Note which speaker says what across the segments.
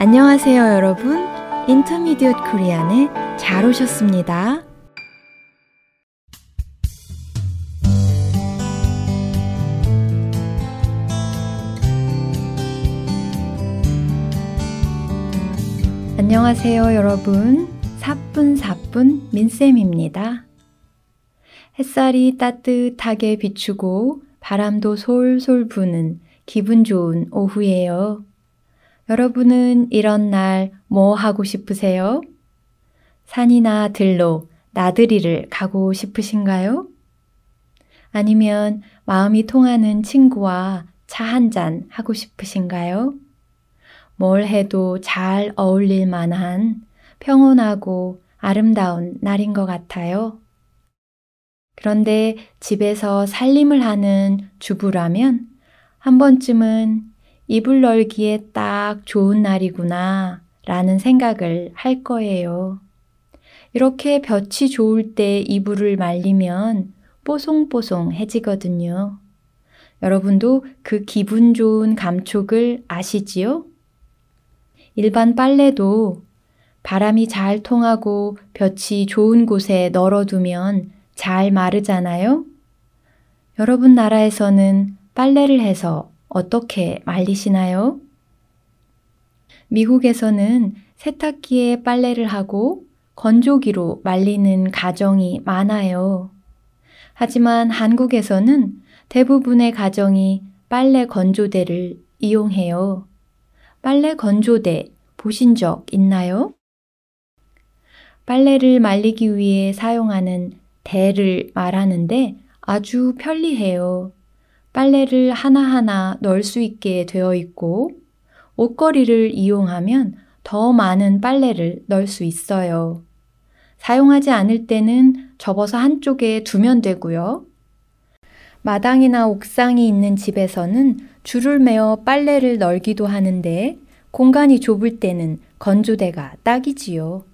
Speaker 1: 안녕하세요, 여러분. 인터미디엇 코리안에 잘 오셨습니다. 안녕하세요, 여러분. 사뿐사뿐 민쌤입니다. 햇살이 따뜻하게 비추고 바람도 솔솔 부는 기분 좋은 오후예요. 여러분은 이런 날 뭐 하고 싶으세요? 산이나 들로 나들이를 가고 싶으신가요? 아니면 마음이 통하는 친구와 차 한 잔 하고 싶으신가요? 뭘 해도 잘 어울릴 만한 평온하고 아름다운 날인 것 같아요. 그런데 집에서 살림을 하는 주부라면 한 번쯤은 이불 널기에 딱 좋은 날이구나 라는 생각을 할 거예요. 이렇게 볕이 좋을 때 이불을 말리면 뽀송뽀송해지거든요. 여러분도 그 기분 좋은 감촉을 아시지요? 일반 빨래도 바람이 잘 통하고 볕이 좋은 곳에 널어두면 잘 마르잖아요? 여러분 나라에서는 빨래를 해서 어떻게 말리시나요? 미국에서는 세탁기에 빨래를 하고 건조기로 말리는 가정이 많아요. 하지만 한국에서는 대부분의 가정이 빨래 건조대를 이용해요. 빨래 건조대 보신 적 있나요? 빨래를 말리기 위해 사용하는 대를 말하는데 아주 편리해요. 빨래를 하나하나 넣을 수 있게 되어 있고 옷걸이를 이용하면 더 많은 빨래를 넣을 수 있어요. 사용하지 않을 때는 접어서 한쪽에 두면 되고요. 마당이나 옥상이 있는 집에서는 줄을 매어 빨래를 널기도 하는데 공간이 좁을 때는 건조대가 딱이지요.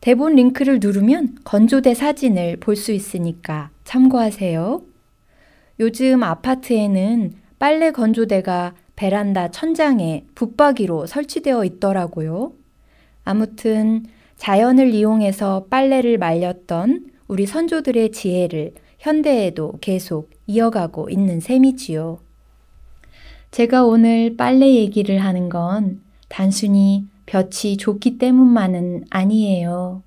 Speaker 1: 대본 링크를 누르면 건조대 사진을 볼 수 있으니까 참고하세요. 요즘 아파트에는 빨래 건조대가 베란다 천장에 붙박이로 설치되어 있더라고요. 아무튼 자연을 이용해서 빨래를 말렸던 우리 선조들의 지혜를 현대에도 계속 이어가고 있는 셈이지요. 제가 오늘 빨래 얘기를 하는 건 단순히 볕이 좋기 때문만은 아니에요.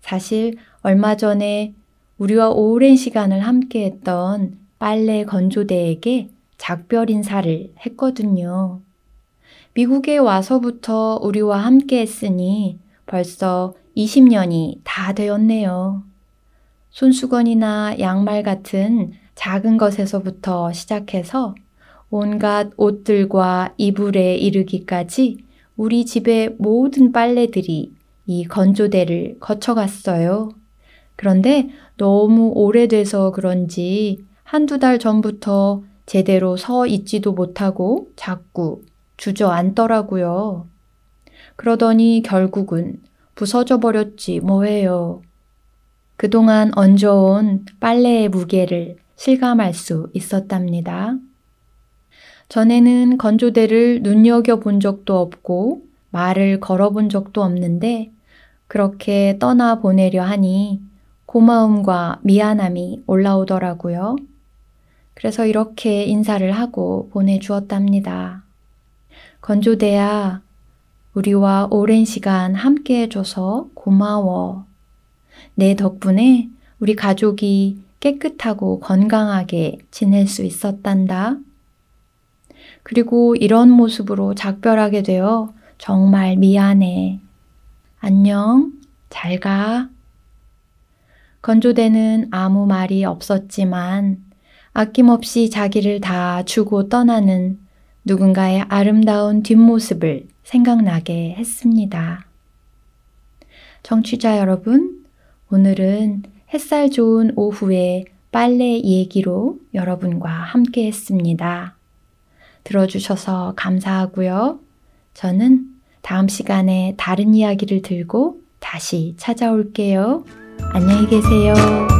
Speaker 1: 사실 얼마 전에 우리와 오랜 시간을 함께 했던 빨래 건조대에게 작별 인사를 했거든요. 미국에 와서부터 우리와 함께 했으니 벌써 20년이 다 되었네요. 손수건이나 양말 같은 작은 것에서부터 시작해서 온갖 옷들과 이불에 이르기까지 우리 집의 모든 빨래들이 이 건조대를 거쳐갔어요. 그런데 너무 오래돼서 그런지 한두 달 전부터 제대로 서 있지도 못하고 자꾸 주저앉더라고요. 그러더니 결국은 부서져 버렸지 뭐예요. 그동안 얹어온 빨래의 무게를 실감할 수 있었답니다. 전에는 건조대를 눈여겨본 적도 없고 말을 걸어본 적도 없는데 그렇게 떠나보내려 하니 고마움과 미안함이 올라오더라고요. 그래서 이렇게 인사를 하고 보내주었답니다. 건조대야, 우리와 오랜 시간 함께 해줘서 고마워. 내 덕분에 우리 가족이 깨끗하고 건강하게 지낼 수 있었단다. 그리고 이런 모습으로 작별하게 되어 정말 미안해. 안녕. 잘 가. 건조대는 아무 말이 없었지만 아낌없이 자기를 다 주고 떠나는 누군가의 아름다운 뒷모습을 생각나게 했습니다. 정취자 여러분, 오늘은 햇살 좋은 오후에 빨래 얘기로 여러분과 함께 했습니다. 들어주셔서 감사하고요. 저는 다음 시간에 다른 이야기를 들고 다시 찾아올게요. 안녕히 계세요.